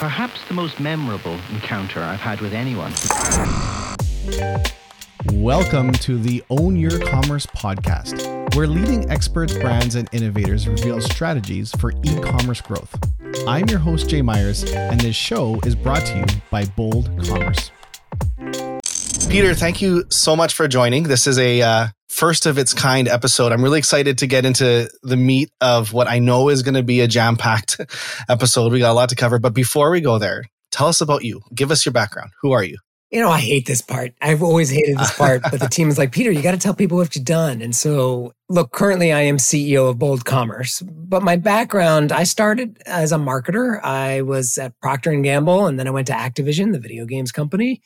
Perhaps the most memorable encounter I've had with anyone. Welcome to the Own Your Commerce podcast, where leading experts, brands, and innovators reveal strategies for e commerce growth. I'm your host, Jay Myers, and this show is brought to you by Bold Commerce. Peter, thank you so much for joining. This is a uh, first of its kind episode. I'm really excited to get into the meat of what I know is going to be a jam packed episode. We got a lot to cover. But before we go there, tell us about you. Give us your background. Who are you? You know, I hate this part. I've always hated this part, but the team is like, Peter, you got to tell people what you've done. And so, look, currently I am CEO of Bold Commerce, but my background, I started as a marketer. I was at Procter and Gamble, and then I went to Activision, the video games company.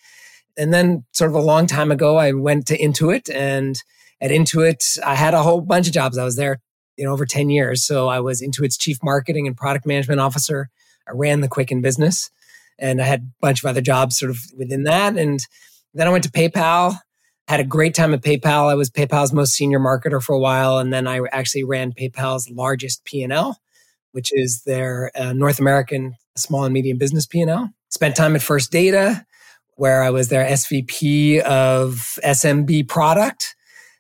And then, sort of a long time ago, I went to Intuit, and at Intuit, I had a whole bunch of jobs. I was there, you know, over 10 years. So I was Intuit's chief marketing and product management officer. I ran the Quicken business and I had a bunch of other jobs sort of within that. And then I went to PayPal, had a great time at PayPal. I was PayPal's most senior marketer for a while. And then I actually ran PayPal's largest P&L, which is their uh, North American small and medium business P&L. Spent time at First Data, where I was their SVP of SMB product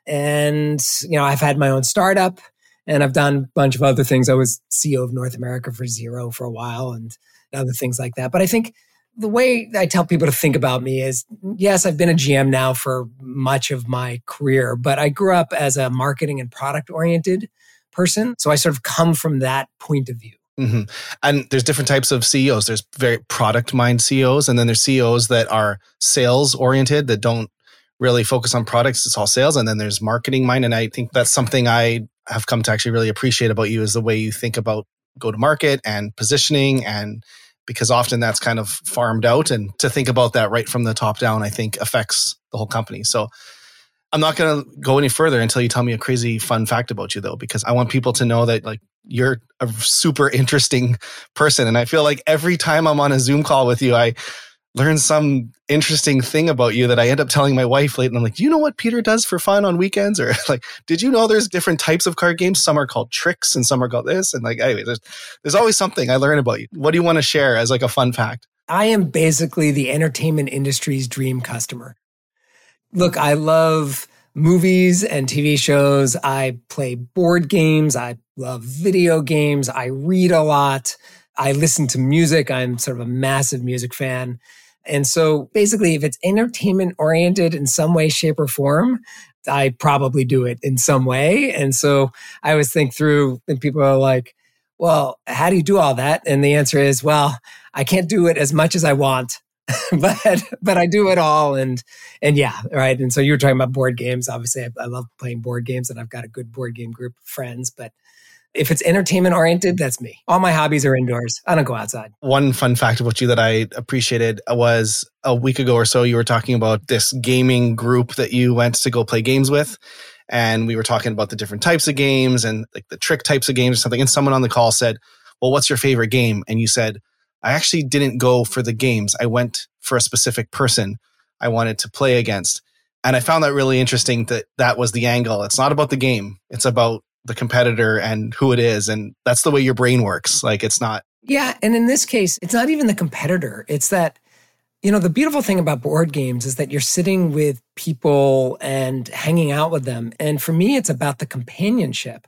and, you know, I've had my own startup and I've done a bunch of other things. I was CEO of North America for Xero for a while and other things like that. But I think the way I tell people to think about me is yes, I've been a GM now for much of my career, but I grew up as a marketing and product oriented person. So I sort of come from that point of view. Mm-hmm. And there's different types of CEOs. There's very product mind CEOs, and then there's CEOs that are sales oriented that don't really focus on products. It's all sales. And then there's marketing mind. And I think that's something I have come to actually really appreciate about you is the way you think about go to market and positioning and because often that's kind of farmed out and to think about that right from the top down i think affects the whole company so i'm not going to go any further until you tell me a crazy fun fact about you though because i want people to know that like you're a super interesting person and i feel like every time i'm on a zoom call with you i learn some interesting thing about you that I end up telling my wife late. And I'm like, you know what Peter does for fun on weekends? Or like, did you know there's different types of card games? Some are called tricks and some are called this. And like, anyway, there's, there's always something I learn about you. What do you want to share as like a fun fact? I am basically the entertainment industry's dream customer. Look, I love movies and TV shows. I play board games. I love video games. I read a lot. I listen to music. I'm sort of a massive music fan. And so basically, if it's entertainment oriented in some way, shape, or form, I probably do it in some way. And so I always think through, and people are like, well, how do you do all that? And the answer is, well, I can't do it as much as I want. but but I do it all and and yeah right and so you were talking about board games obviously I, I love playing board games and I've got a good board game group of friends but if it's entertainment oriented, that's me. All my hobbies are indoors. I don't go outside. One fun fact about you that I appreciated was a week ago or so, you were talking about this gaming group that you went to go play games with. And we were talking about the different types of games and like the trick types of games or something. And someone on the call said, Well, what's your favorite game? And you said, I actually didn't go for the games. I went for a specific person I wanted to play against. And I found that really interesting that that was the angle. It's not about the game. It's about the competitor and who it is. And that's the way your brain works. Like it's not. Yeah. And in this case, it's not even the competitor. It's that, you know, the beautiful thing about board games is that you're sitting with people and hanging out with them. And for me, it's about the companionship.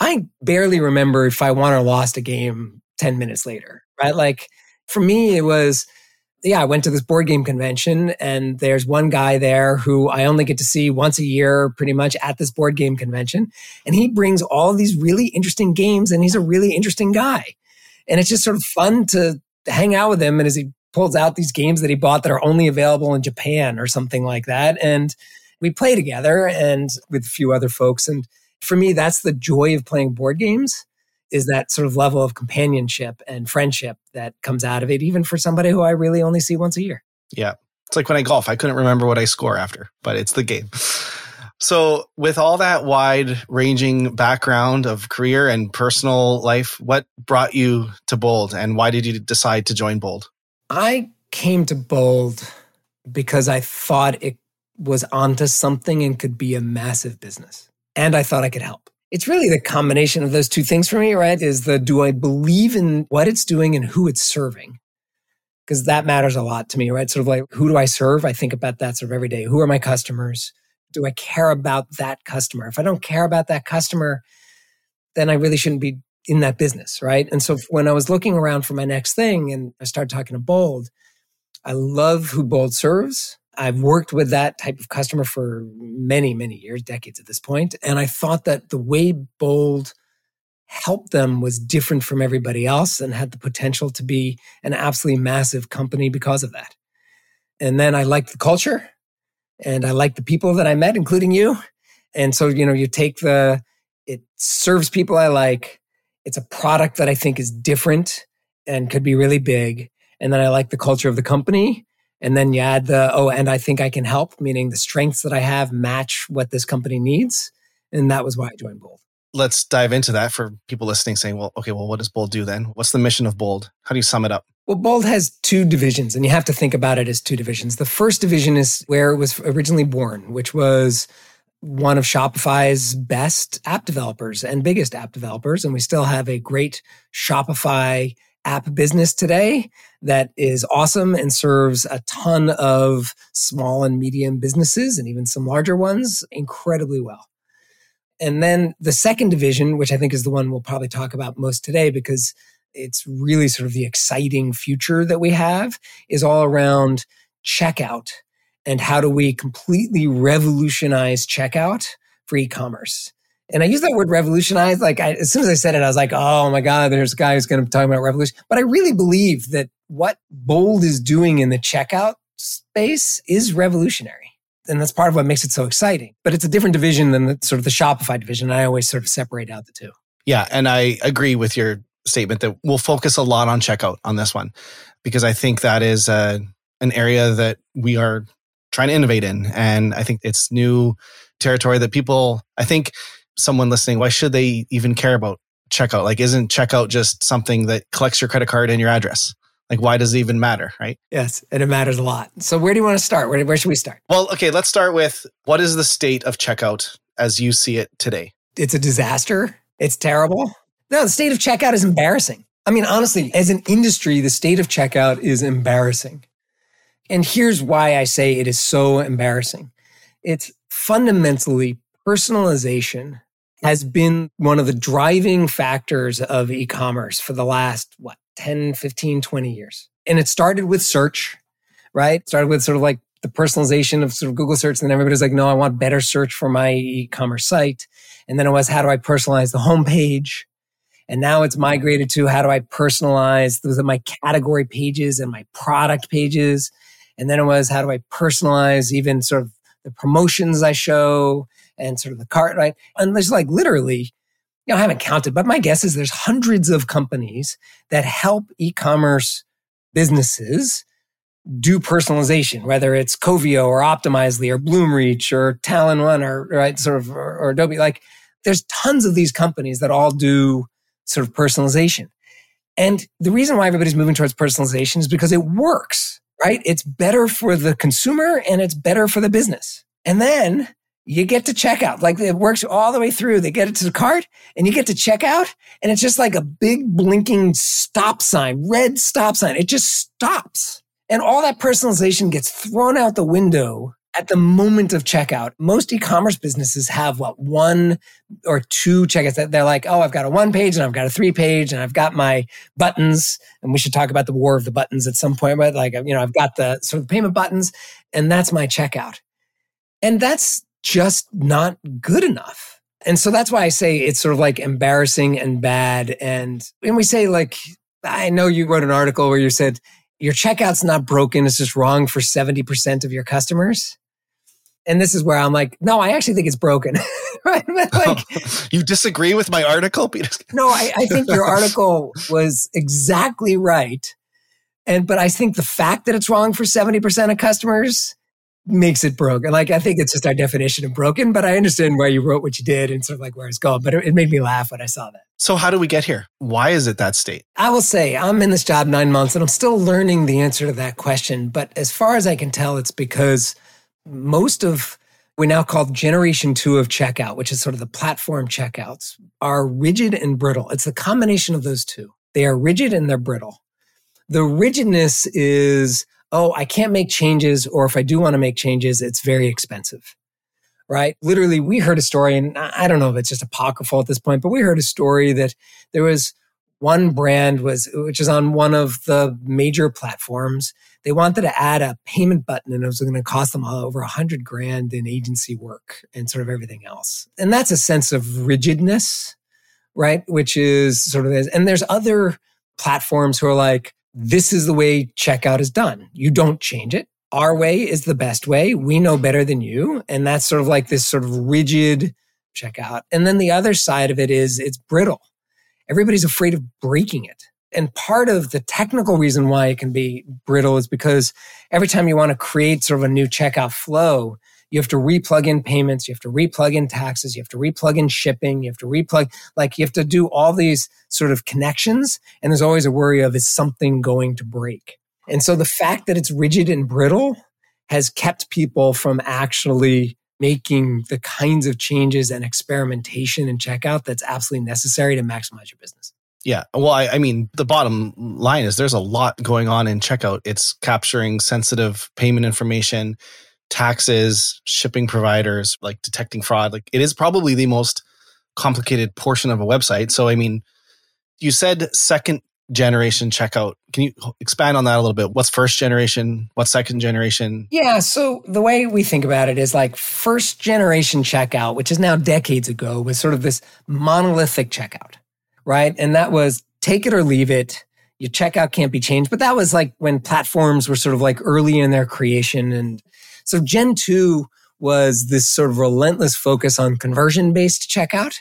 I barely remember if I won or lost a game 10 minutes later, right? Like for me, it was, yeah, I went to this board game convention and there's one guy there who I only get to see once a year pretty much at this board game convention. And he brings all these really interesting games and he's a really interesting guy. And it's just sort of fun to hang out with him. And as he pulls out these games that he bought that are only available in Japan or something like that. And we play together and with a few other folks. And for me, that's the joy of playing board games is that sort of level of companionship and friendship that comes out of it, even for somebody who I really only see once a year. Yeah. It's like when I golf, I couldn't remember what I score after, but it's the game. So, with all that wide ranging background of career and personal life, what brought you to Bold and why did you decide to join Bold? I came to Bold because I thought it was onto something and could be a massive business. And I thought I could help it's really the combination of those two things for me, right? Is the do I believe in what it's doing and who it's serving? because that matters a lot to me, right? Sort of like, who do I serve? I think about that sort of every day. Who are my customers? Do I care about that customer? If I don't care about that customer, then I really shouldn't be in that business, right? And so when I was looking around for my next thing and I started talking to Bold, I love who Bold serves. I've worked with that type of customer for many, many years, decades at this point. And I thought that the way Bold helped them was different from everybody else and had the potential to be an absolutely massive company because of that. And then I liked the culture and I liked the people that I met, including you. And so, you know, you take the, it serves people I like. It's a product that I think is different and could be really big. And then I like the culture of the company. And then you add the, oh, and I think I can help, meaning the strengths that I have match what this company needs. And that was why I joined Bold let's dive into that for people listening saying, well, okay, well, what does Bold do then? What's the mission of Bold? How do you sum it up? Well, Bold has two divisions, and you have to think about it as two divisions. The first division is where it was originally born, which was one of Shopify's best app developers and biggest app developers. And we still have a great Shopify app business today that is awesome and serves a ton of small and medium businesses and even some larger ones incredibly well. And then the second division, which I think is the one we'll probably talk about most today because it's really sort of the exciting future that we have, is all around checkout and how do we completely revolutionize checkout for e-commerce. And I use that word revolutionize. Like I, as soon as I said it, I was like, oh my God, there's a guy who's going to talk about revolution. But I really believe that what Bold is doing in the checkout space is revolutionary and that's part of what makes it so exciting. But it's a different division than the sort of the Shopify division. I always sort of separate out the two. Yeah, and I agree with your statement that we'll focus a lot on checkout on this one because I think that is uh, an area that we are trying to innovate in, and I think it's new territory that people. I think someone listening, why should they even care about checkout? Like, isn't checkout just something that collects your credit card and your address? Like, why does it even matter, right? Yes, and it matters a lot. So, where do you want to start? Where, where should we start? Well, okay, let's start with what is the state of checkout as you see it today? It's a disaster. It's terrible. No, the state of checkout is embarrassing. I mean, honestly, as an industry, the state of checkout is embarrassing. And here's why I say it is so embarrassing it's fundamentally personalization has been one of the driving factors of e commerce for the last, what, 10, 15, 20 years. And it started with search, right? Started with sort of like the personalization of sort of Google search. And then everybody's like, no, I want better search for my e-commerce site. And then it was, how do I personalize the homepage? And now it's migrated to how do I personalize those are my category pages and my product pages. And then it was, how do I personalize even sort of the promotions I show and sort of the cart, right? And there's like literally you know, I haven't counted, but my guess is there's hundreds of companies that help e-commerce businesses do personalization, whether it's Coveo or Optimizely or Bloomreach or Talon One or right sort of or, or Adobe. Like there's tons of these companies that all do sort of personalization. And the reason why everybody's moving towards personalization is because it works, right? It's better for the consumer and it's better for the business. And then you get to checkout. Like it works all the way through. They get it to the cart and you get to checkout and it's just like a big blinking stop sign, red stop sign. It just stops. And all that personalization gets thrown out the window at the moment of checkout. Most e-commerce businesses have what one or two checkouts they're like, oh, I've got a one page and I've got a three page and I've got my buttons. And we should talk about the war of the buttons at some point, but like, you know, I've got the sort of payment buttons and that's my checkout. And that's just not good enough. And so that's why I say it's sort of like embarrassing and bad. And when we say like, I know you wrote an article where you said your checkout's not broken. It's just wrong for 70% of your customers. And this is where I'm like, no, I actually think it's broken. right? like, you disagree with my article, Peter? no, I, I think your article was exactly right. And, but I think the fact that it's wrong for 70% of customers makes it broken. Like I think it's just our definition of broken, but I understand why you wrote what you did and sort of like where it's going. But it, it, made me laugh when I saw that. So how do we get here? Why is it that state? I will say I'm in this job nine months and I'm still learning the answer to that question. But as far as I can tell, it's because most of we now call generation two of checkout, which is sort of the platform checkouts, are rigid and brittle. It's the combination of those two. They are rigid and they're brittle. The rigidness is, oh, I can't make changes, or if I do want to make changes, it's very expensive. Right? Literally, we heard a story, and I don't know if it's just apocryphal at this point, but we heard a story that there was one brand was which is on one of the major platforms they wanted to add a payment button and it was going to cost them over a hundred grand in agency work and sort of everything else and that's a sense of rigidness right which is sort of and there's other platforms who are like this is the way checkout is done. You don't change it. Our way is the best way. We know better than you. And that's sort of like this sort of rigid checkout. And then the other side of it is it's brittle. Everybody's afraid of breaking it. And part of the technical reason why it can be brittle is because every time you want to create sort of a new checkout flow, you have to replug in payments, you have to replug in taxes, you have to replug in shipping, you have to replug, like you have to do all these sort of connections. And there's always a worry of is something going to break? And so the fact that it's rigid and brittle has kept people from actually making the kinds of changes and experimentation and checkout that's absolutely necessary to maximize your business. Yeah. Well, I, I, mean, the bottom line is there's a lot going on in checkout. It's capturing sensitive payment information, taxes, shipping providers, like detecting fraud. Like it is probably the most complicated portion of a website. So, I mean, you said second generation checkout. Can you expand on that a little bit? What's first generation? What's second generation? Yeah. So the way we think about it is like first generation checkout, which is now decades ago, was sort of this monolithic checkout, right? And that was take it or leave it. Your checkout can't be changed. But that was like when platforms were sort of like early in their creation. And so Gen 2 was this sort of relentless focus on conversion based checkout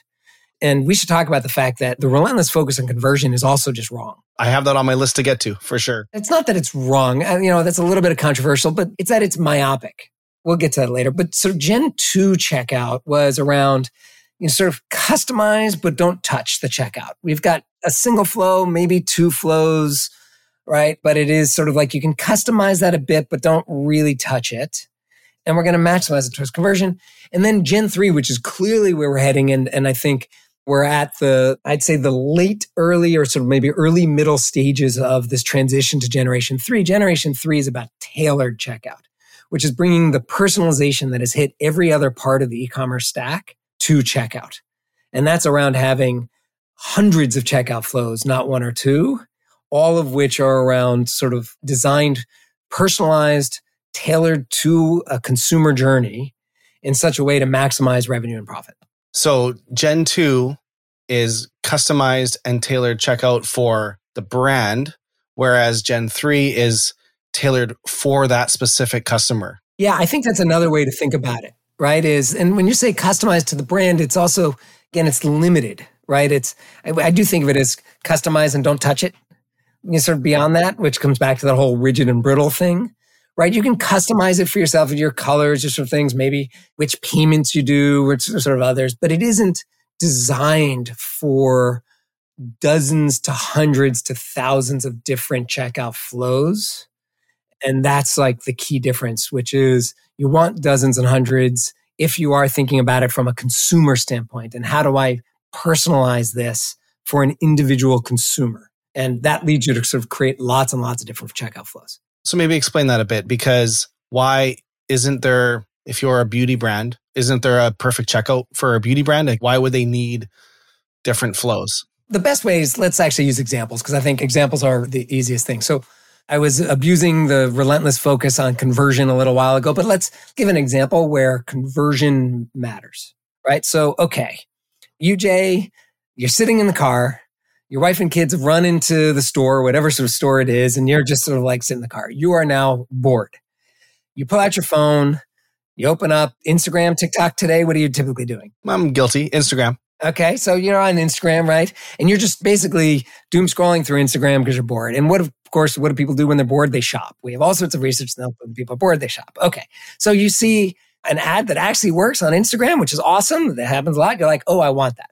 and we should talk about the fact that the relentless focus on conversion is also just wrong. I have that on my list to get to for sure. It's not that it's wrong. Uh, you know, that's a little bit of controversial, but it's that it's myopic. We'll get to that later. But so Gen 2 checkout was around you know, sort of customize, but don't touch the checkout. We've got a single flow, maybe two flows, right? But it is sort of like you can customize that a bit, but don't really touch it. And we're going to maximize it towards conversion. And then Gen 3, which is clearly where we're heading. And, and I think we're at the, I'd say the late, early, or sort of maybe early middle stages of this transition to generation three. Generation three is about tailored checkout, which is bringing the personalization that has hit every other part of the e-commerce stack to checkout. And that's around having hundreds of checkout flows, not one or two, all of which are around sort of designed, personalized, tailored to a consumer journey in such a way to maximize revenue and profit. So Gen 2 is customized and tailored checkout for the brand, whereas Gen 3 is tailored for that specific customer. Yeah, I think that's another way to think about it, right? Is and when you say customized to the brand, it's also again it's limited, right? It's I, I do think of it as customized and don't touch it. You sort of beyond that, which comes back to that whole rigid and brittle thing right? You can customize it for yourself with your colors, just sort of things, maybe which payments you do, which sort of others, but it isn't designed for dozens to hundreds to thousands of different checkout flows. And that's like the key difference, which is you want dozens and hundreds if you are thinking about it from a consumer standpoint. And how do I personalize this for an individual consumer? And that leads you to sort of create lots and lots of different checkout flows. So maybe explain that a bit because why isn't there, if you're a beauty brand, isn't there a perfect checkout for a beauty brand? Like why would they need different flows? The best way is let's actually use examples because I think examples are the easiest thing. So I was abusing the relentless focus on conversion a little while ago, but let's give an example where conversion matters, right? So, okay, UJ, you're sitting in the car your wife and kids run into the store, whatever sort of store it is, and you're just sort of like sitting in the car. You are now bored. You pull out your phone, you open up Instagram, TikTok today. What are you typically doing? I'm guilty. Instagram. Okay. So you're on Instagram, right? And you're just basically doom scrolling through Instagram because you're bored. And what, of course, what do people do when they're bored? They shop. We have all sorts of research now when people are bored, they shop. Okay. So you see an ad that actually works on Instagram, which is awesome. That happens a lot. You're like, oh, I want that.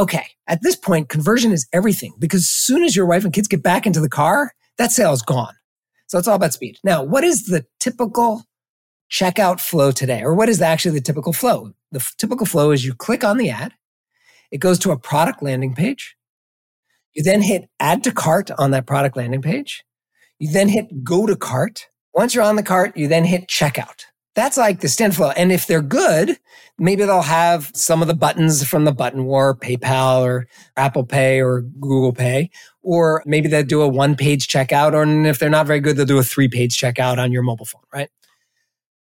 Okay, at this point, conversion is everything because as soon as your wife and kids get back into the car, that sale is gone. So it's all about speed. Now, what is the typical checkout flow today? Or what is actually the typical flow? The f- typical flow is you click on the ad, it goes to a product landing page. You then hit add to cart on that product landing page. You then hit go to cart. Once you're on the cart, you then hit checkout. That's like the stand flow. And if they're good, maybe they'll have some of the buttons from the button war, PayPal or Apple Pay or Google Pay, or maybe they'll do a one page checkout. Or if they're not very good, they'll do a three page checkout on your mobile phone, right?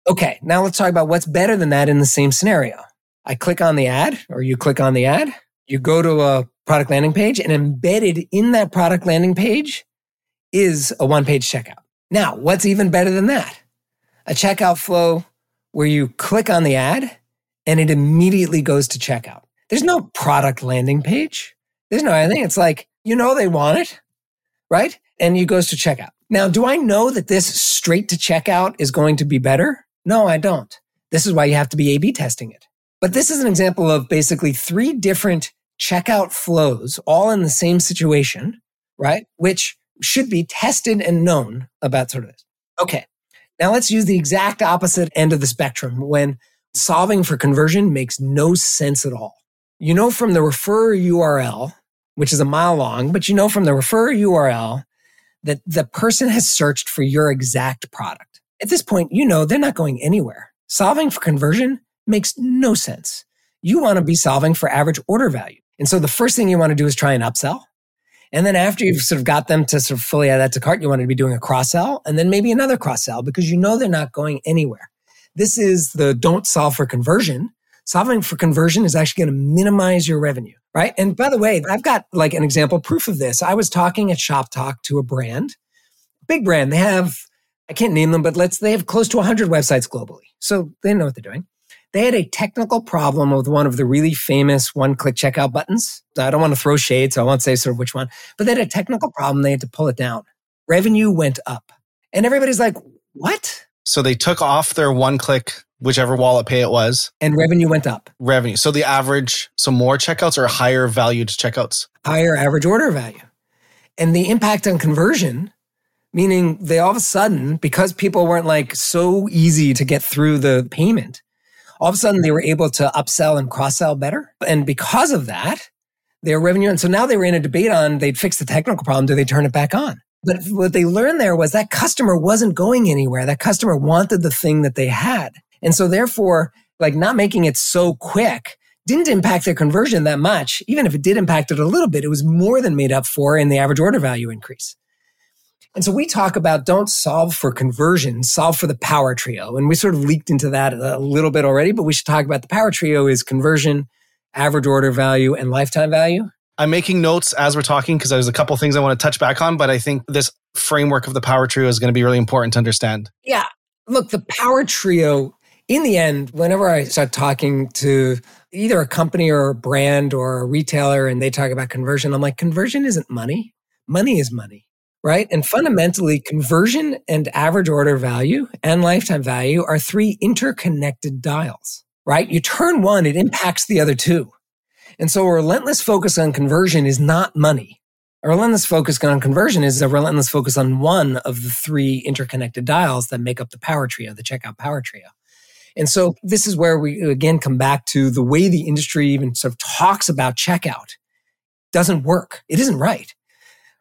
Okay. Now let's talk about what's better than that in the same scenario. I click on the ad or you click on the ad, you go to a product landing page and embedded in that product landing page is a one page checkout. Now, what's even better than that? A checkout flow where you click on the ad and it immediately goes to checkout. There's no product landing page. There's no anything. It's like, you know, they want it, right? And you goes to checkout. Now, do I know that this straight to checkout is going to be better? No, I don't. This is why you have to be A B testing it. But this is an example of basically three different checkout flows, all in the same situation, right? Which should be tested and known about sort of this. Okay. Now let's use the exact opposite end of the spectrum when solving for conversion makes no sense at all. You know from the refer URL, which is a mile long, but you know from the refer URL that the person has searched for your exact product. At this point, you know they're not going anywhere. Solving for conversion makes no sense. You want to be solving for average order value. And so the first thing you want to do is try and upsell. And then after you've sort of got them to sort of fully add that to cart, you want to be doing a cross sell and then maybe another cross sell because you know they're not going anywhere. This is the don't solve for conversion. Solving for conversion is actually going to minimize your revenue, right? And by the way, I've got like an example proof of this. I was talking at Shop Talk to a brand, big brand. They have, I can't name them, but let's, they have close to 100 websites globally. So they know what they're doing. They had a technical problem with one of the really famous one click checkout buttons. I don't want to throw shade, so I won't say sort of which one, but they had a technical problem. They had to pull it down. Revenue went up. And everybody's like, what? So they took off their one click, whichever wallet pay it was. And revenue went up. Revenue. So the average, so more checkouts or higher valued checkouts? Higher average order value. And the impact on conversion, meaning they all of a sudden, because people weren't like so easy to get through the payment, all of a sudden they were able to upsell and cross sell better. And because of that, their revenue. And so now they were in a debate on they'd fix the technical problem. Do they turn it back on? But what they learned there was that customer wasn't going anywhere. That customer wanted the thing that they had. And so therefore, like not making it so quick didn't impact their conversion that much. Even if it did impact it a little bit, it was more than made up for in the average order value increase. And so we talk about don't solve for conversion, solve for the power trio. And we sort of leaked into that a little bit already, but we should talk about the power trio is conversion, average order value, and lifetime value. I'm making notes as we're talking because there's a couple things I want to touch back on, but I think this framework of the power trio is going to be really important to understand. Yeah. Look, the power trio, in the end, whenever I start talking to either a company or a brand or a retailer and they talk about conversion, I'm like, conversion isn't money. Money is money right? And fundamentally, conversion and average order value and lifetime value are three interconnected dials, right? You turn one, it impacts the other two. And so a relentless focus on conversion is not money. A relentless focus on conversion is a relentless focus on one of the three interconnected dials that make up the power trio, the checkout power trio. And so this is where we again come back to the way the industry even sort of talks about checkout doesn't work. It isn't right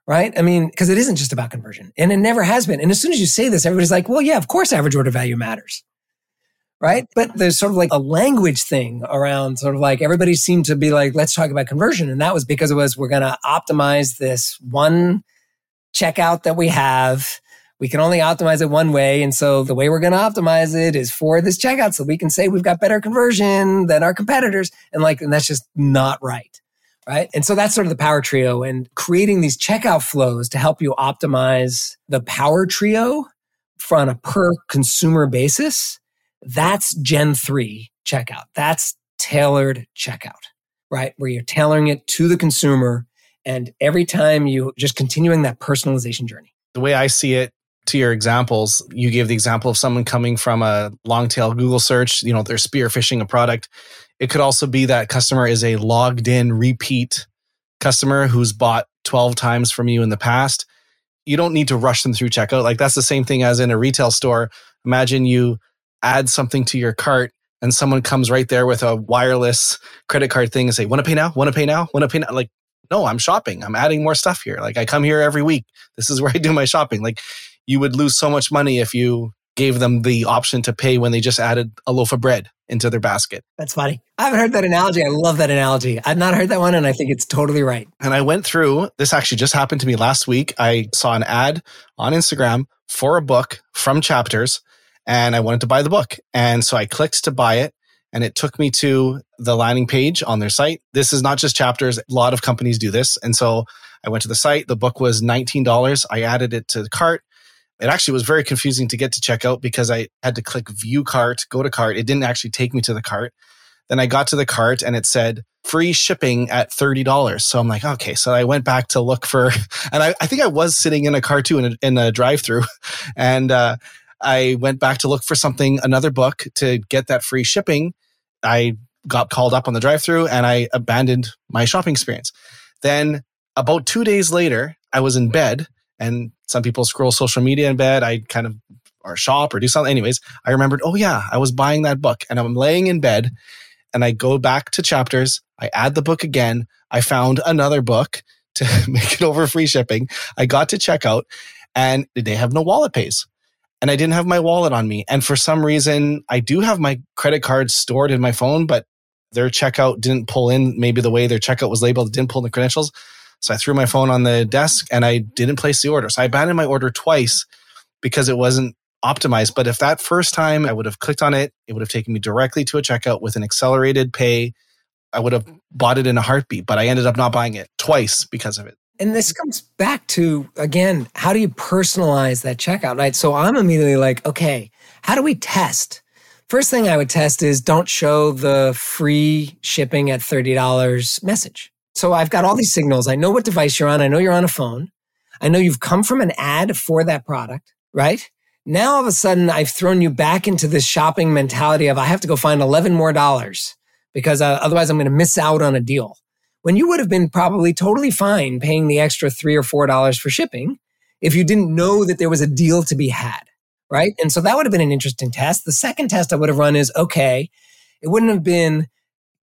right? I mean, because it isn't just about conversion and it never has been. And as soon as you say this, everybody's like, well, yeah, of course, average order value matters. Right. But there's sort of like a language thing around sort of like everybody seemed to be like, let's talk about conversion. And that was because it was, we're going to optimize this one checkout that we have. We can only optimize it one way. And so the way we're going to optimize it is for this checkout. So we can say we've got better conversion than our competitors. And like, and that's just not right right? And so that's sort of the power trio and creating these checkout flows to help you optimize the power trio on a per consumer basis. That's Gen 3 checkout. That's tailored checkout, right? Where you're tailoring it to the consumer. And every time you just continuing that personalization journey. The way I see it, to your examples, you gave the example of someone coming from a long tail Google search, you know, they're spearfishing a product it could also be that customer is a logged in repeat customer who's bought 12 times from you in the past. You don't need to rush them through checkout. Like that's the same thing as in a retail store. Imagine you add something to your cart and someone comes right there with a wireless credit card thing and say, want to pay now? Want to pay now? Want to pay now? Like no, I'm shopping. I'm adding more stuff here. Like I come here every week. This is where I do my shopping. Like you would lose so much money if you gave them the option to pay when they just added a loaf of bread into their basket. That's funny. I haven't heard that analogy. I love that analogy. I've not heard that one, and I think it's totally right. And I went through this actually just happened to me last week. I saw an ad on Instagram for a book from Chapters, and I wanted to buy the book. And so I clicked to buy it, and it took me to the landing page on their site. This is not just Chapters, a lot of companies do this. And so I went to the site. The book was $19. I added it to the cart. It actually was very confusing to get to checkout because I had to click view cart, go to cart. It didn't actually take me to the cart. Then I got to the cart and it said free shipping at $30. So I'm like, okay. So I went back to look for, and I, I think I was sitting in a car too in a, in a drive through. And, uh, I went back to look for something, another book to get that free shipping. I got called up on the drive through and I abandoned my shopping experience. Then about two days later, I was in bed and some people scroll social media in bed. I kind of or shop or do something. Anyways, I remembered, oh yeah, I was buying that book and I'm laying in bed and I go back to chapters. I add the book again. I found another book to make it over free shipping. I got to checkout and they have no wallet pays. And I didn't have my wallet on me. And for some reason, I do have my credit card stored in my phone, but their checkout didn't pull in maybe the way their checkout was labeled, didn't pull in the credentials. So I threw my phone on the desk and I didn't place the order. So I abandoned my order twice because it wasn't optimized. But if that first time I would have clicked on it, it would have taken me directly to a checkout with an accelerated pay. I would have bought it in a heartbeat, but I ended up not buying it twice because of it. And this comes back to again, how do you personalize that checkout? Right. So I'm immediately like, okay, how do we test? First thing I would test is don't show the free shipping at $30 message. So I've got all these signals. I know what device you're on. I know you're on a phone. I know you've come from an ad for that product, right? Now all of a sudden I've thrown you back into this shopping mentality of I have to go find 11 more dollars because uh, otherwise I'm going to miss out on a deal. When you would have been probably totally fine paying the extra three or four dollars for shipping if you didn't know that there was a deal to be had, right? And so that would have been an interesting test. The second test I would have run is okay, it wouldn't have been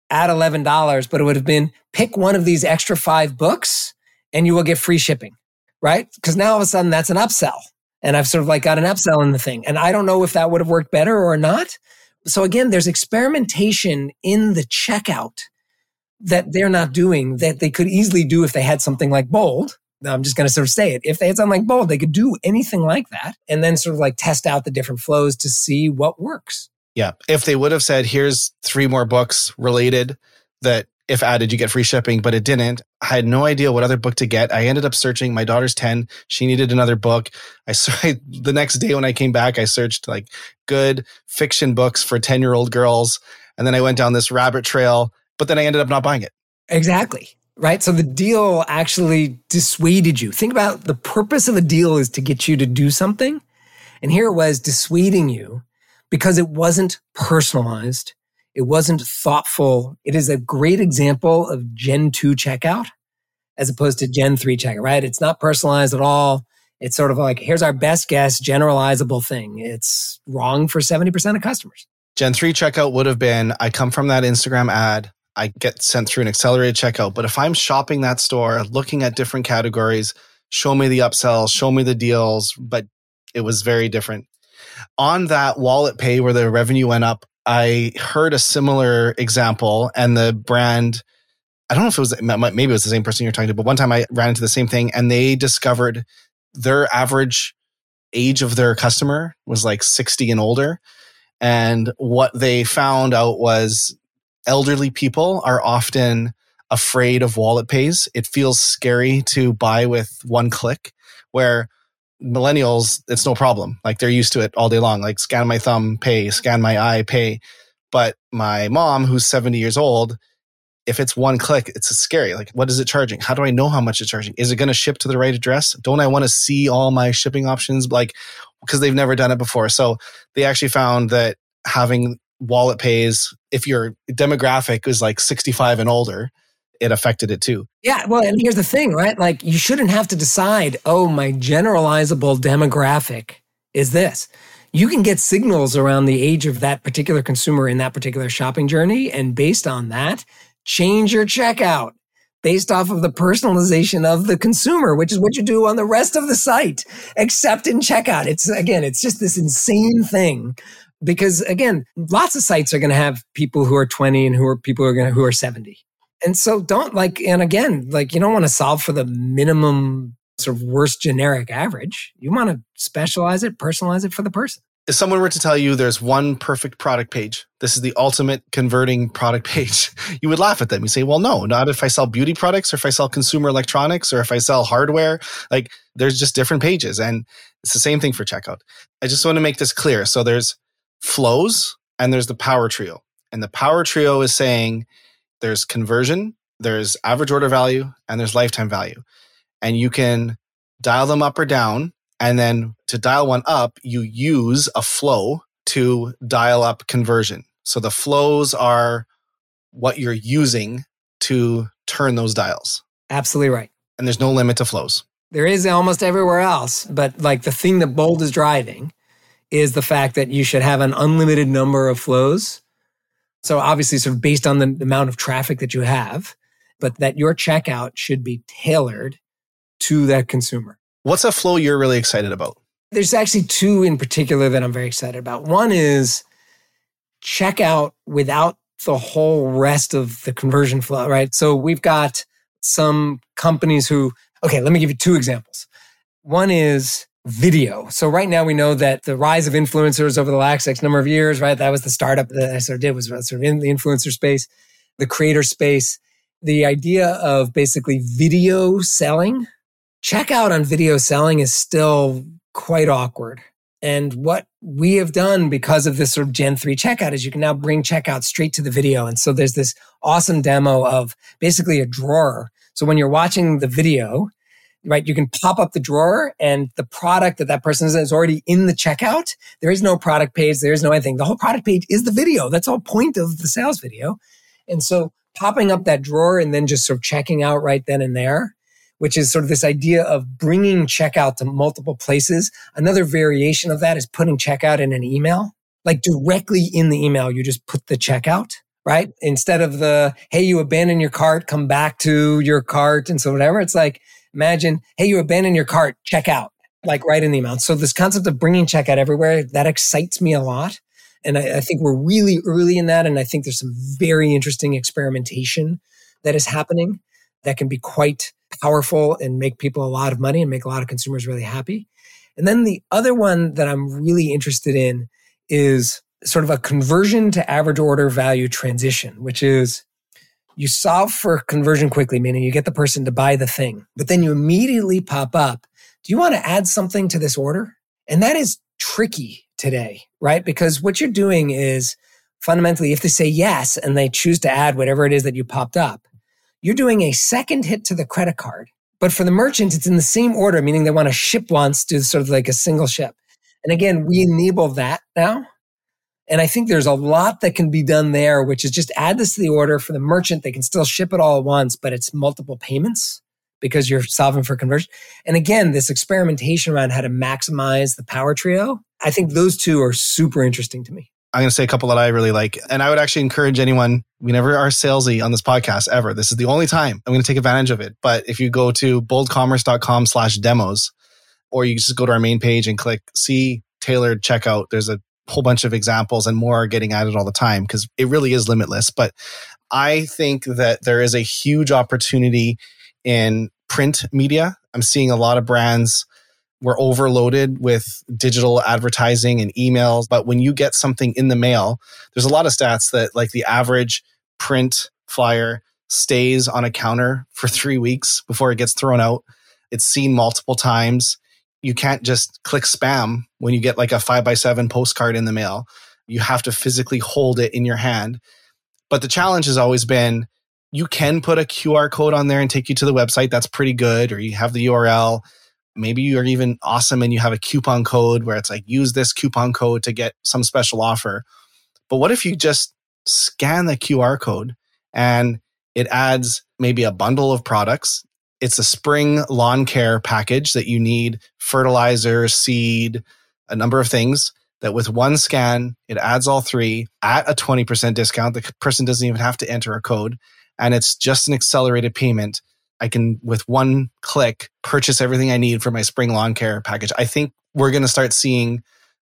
at $11, but it would have been pick one of these extra five books and you will get free shipping, right? Because now all of a sudden that's an upsell. And I've sort of like got an upsell in the thing. And I don't know if that would have worked better or not. So again, there's experimentation in the checkout that they're not doing that they could easily do if they had something like Bold. I'm just going to sort of say it. If they had something like Bold, they could do anything like that and then sort of like test out the different flows to see what works. Yeah. If they would have said, here's three more books related that if added, you get free shipping, but it didn't. I had no idea what other book to get. I ended up searching. My daughter's 10. She needed another book. I saw the next day when I came back, I searched like good fiction books for 10 year old girls. And then I went down this rabbit trail, but then I ended up not buying it. Exactly. Right. So the deal actually dissuaded you. Think about the purpose of a deal is to get you to do something. And here it was dissuading you because it wasn't personalized. It wasn't thoughtful. It is a great example of Gen 2 checkout as opposed to Gen 3 checkout, right? It's not personalized at all. It's sort of like, here's our best guess, generalizable thing. It's wrong for 70% of customers. Gen 3 checkout would have been I come from that Instagram ad, I get sent through an accelerated checkout. But if I'm shopping that store, looking at different categories, show me the upsells, show me the deals, but it was very different on that wallet pay where the revenue went up, I heard a similar example and the brand, I don't know if it was, maybe it was the same person you're talking to, but one time I ran into the same thing and they discovered their average age of their customer was like 60 and older. And what they found out was elderly people are often afraid of wallet pays. It feels scary to buy with one click where millennials, it's no problem. Like they're used to it all day long. Like scan my thumb, pay, scan my eye, pay. But my mom, who's 70 years old, if it's one click, it's scary. Like, what is it charging? How do I know how much it's charging? Is it going to ship to the right address? Don't I want to see all my shipping options? Like, because they've never done it before. So they actually found that having wallet pays, if your demographic is like 65 and older, it affected it too. Yeah. Well, and here's the thing, right? Like you shouldn't have to decide, oh, my generalizable demographic is this. You can get signals around the age of that particular consumer in that particular shopping journey. And based on that, change your checkout. based off of the personalization of the consumer, which is what you do on the rest of the site, except in checkout. It's again, it's just this insane thing. Because again, lots of sites are going to have people who are 20 and who are people who are going to, who are 70. And so don't like, and again, like you don't want to solve for the minimum sort of worst generic average. You want to specialize it, personalize it for the person. If someone were to tell you there's one perfect product page, this is the ultimate converting product page, you would laugh at them. You say, well, no, not if I sell beauty products or if I sell consumer electronics or if I sell hardware. Like there's just different pages. And it's the same thing for checkout. I just want to make this clear. So there's flows and there's the power trio. And the power trio is saying there's conversion, there's average order value, and there's lifetime value. And you can dial them up or down and then to dial one up, you use a flow to dial up conversion. So the flows are what you're using to turn those dials. Absolutely right. And there's no limit to flows. There is almost everywhere else, but like the thing that Bold is driving is the fact that you should have an unlimited number of flows. So obviously sort of based on the amount of traffic that you have, but that your checkout should be tailored to that consumer. What's a flow you're really excited about? There's actually two in particular that I'm very excited about. One is checkout without the whole rest of the conversion flow, right? So we've got some companies who, okay, let me give you two examples. One is video. So right now we know that the rise of influencers over the last X number of years, right? That was the startup that I sort of did was uh, sort of in the influencer space, the creator space, the idea of basically video selling checkout on video selling is still quite awkward. And what we have done because of this sort of Gen 3 checkout is you can now bring checkout straight to the video. And so there's this awesome demo of basically a drawer. So when you're watching the video, right, you can pop up the drawer and the product that that person is, is already in the checkout. There is no product page. There is no anything. The whole product page is the video. That's all point of the sales video. And so popping up that drawer and then just sort of checking out right then and there which is sort of this idea of bringing checkout to multiple places. Another variation of that is putting checkout in an email, like directly in the email, you just put the checkout, right? Instead of the, hey, you abandon your cart, come back to your cart. And so whatever, it's like, imagine, hey, you abandon your cart, check out, like right in the amount. So this concept of bringing checkout everywhere, that excites me a lot. And I, I think we're really early in that. And I think there's some very interesting experimentation that is happening that can be quite powerful and make people a lot of money and make a lot of consumers really happy. And then the other one that I'm really interested in is sort of a conversion to average order value transition, which is you solve for conversion quickly, meaning you get the person to buy the thing, but then you immediately pop up. Do you want to add something to this order? And that is tricky today, right? Because what you're doing is fundamentally, if they say yes and they choose to add whatever it is that you popped up, you're doing a second hit to the credit card. But for the merchant, it's in the same order, meaning they want to ship once, do sort of like a single ship. And again, we enable that now. And I think there's a lot that can be done there, which is just add this to the order for the merchant. They can still ship it all at once, but it's multiple payments because you're solving for conversion. And again, this experimentation around how to maximize the power trio, I think those two are super interesting to me. I'm going to say a couple that I really like. And I would actually encourage anyone, we never are salesy on this podcast ever. This is the only time I'm going to take advantage of it. But if you go to boldcommerce.com slash demos, or you just go to our main page and click see tailored checkout, there's a whole bunch of examples and more are getting added all the time because it really is limitless. But I think that there is a huge opportunity in print media. I'm seeing a lot of brands we're overloaded with digital advertising and emails. But when you get something in the mail, there's a lot of stats that like the average print flyer stays on a counter for three weeks before it gets thrown out. It's seen multiple times. You can't just click spam when you get like a five by seven postcard in the mail. You have to physically hold it in your hand. But the challenge has always been you can put a QR code on there and take you to the website. That's pretty good. Or you have the URL maybe you're even awesome and you have a coupon code where it's like use this coupon code to get some special offer but what if you just scan the qr code and it adds maybe a bundle of products it's a spring lawn care package that you need fertilizer seed a number of things that with one scan it adds all three at a 20% discount the person doesn't even have to enter a code and it's just an accelerated payment, I can, with one click, purchase everything I need for my spring lawn care package. I think we're going to start seeing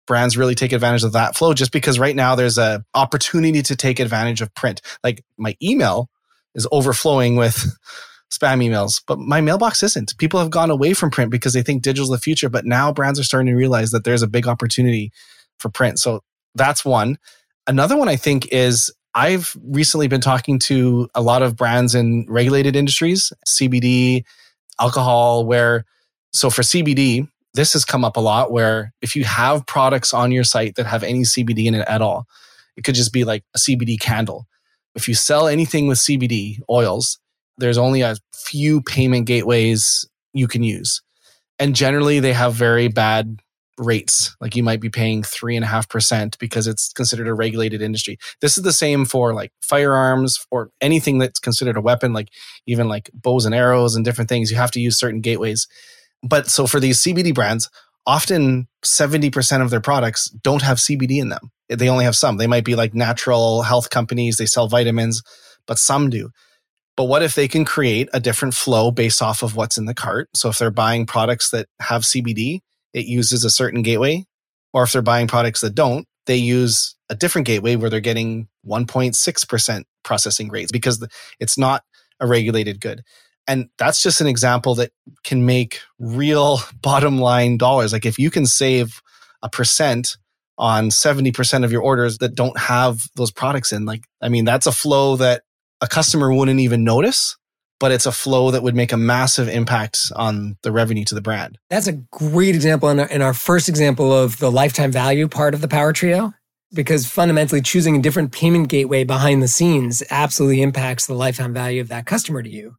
brands really take advantage of that flow just because right now there's a opportunity to take advantage of print. Like my email is overflowing with spam emails, but my mailbox isn't. People have gone away from print because they think digital is the future, but now brands are starting to realize that there's a big opportunity for print. So that's one. Another one I think is I've recently been talking to a lot of brands in regulated industries, CBD, alcohol, where, so for CBD, this has come up a lot where if you have products on your site that have any CBD in it at all, it could just be like a CBD candle. If you sell anything with CBD oils, there's only a few payment gateways you can use. And generally, they have very bad rates. Like you might be paying three and a half percent because it's considered a regulated industry. This is the same for like firearms or anything that's considered a weapon, like even like bows and arrows and different things. You have to use certain gateways. But so for these CBD brands, often 70% of their products don't have CBD in them. They only have some. They might be like natural health companies, they sell vitamins, but some do. But what if they can create a different flow based off of what's in the cart? So if they're buying products that have CBD, it uses a certain gateway. Or if they're buying products that don't, they use a different gateway where they're getting 1.6% processing rates because it's not a regulated good. And that's just an example that can make real bottom line dollars. Like if you can save a percent on 70% of your orders that don't have those products in, like, I mean, that's a flow that a customer wouldn't even notice but it's a flow that would make a massive impact on the revenue to the brand. That's a great example in our, our first example of the lifetime value part of the Power Trio, because fundamentally choosing a different payment gateway behind the scenes absolutely impacts the lifetime value of that customer to you.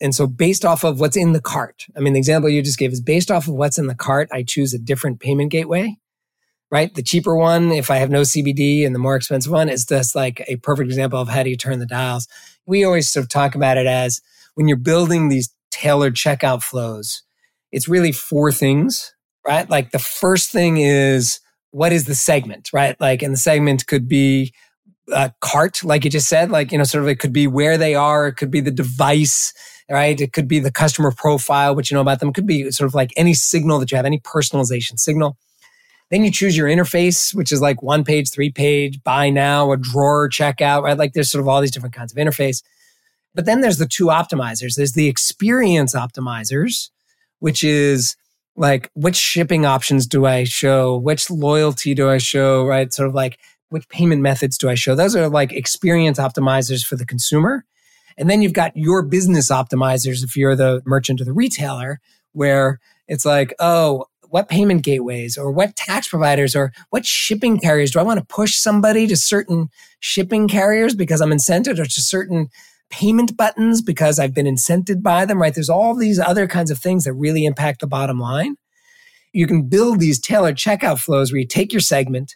And so, based off of what's in the cart, I mean, the example you just gave is based off of what's in the cart, I choose a different payment gateway, right? The cheaper one, if I have no CBD, and the more expensive one is just like a perfect example of how do you turn the dials. We always sort of talk about it as when you're building these tailored checkout flows, it's really four things, right? Like the first thing is what is the segment, right? Like, and the segment could be a cart, like you just said, like, you know, sort of it could be where they are, it could be the device, right? It could be the customer profile, what you know about them. It could be sort of like any signal that you have, any personalization signal. Then you choose your interface, which is like one page, three page, buy now, a drawer checkout, right? Like there's sort of all these different kinds of interface. But then there's the two optimizers. There's the experience optimizers, which is like which shipping options do I show? Which loyalty do I show? Right? Sort of like which payment methods do I show? Those are like experience optimizers for the consumer. And then you've got your business optimizers if you're the merchant or the retailer, where it's like, oh, what payment gateways or what tax providers or what shipping carriers do I want to push somebody to certain shipping carriers because I'm incented or to certain payment buttons because I've been incented by them, right? There's all these other kinds of things that really impact the bottom line. You can build these tailored checkout flows where you take your segment,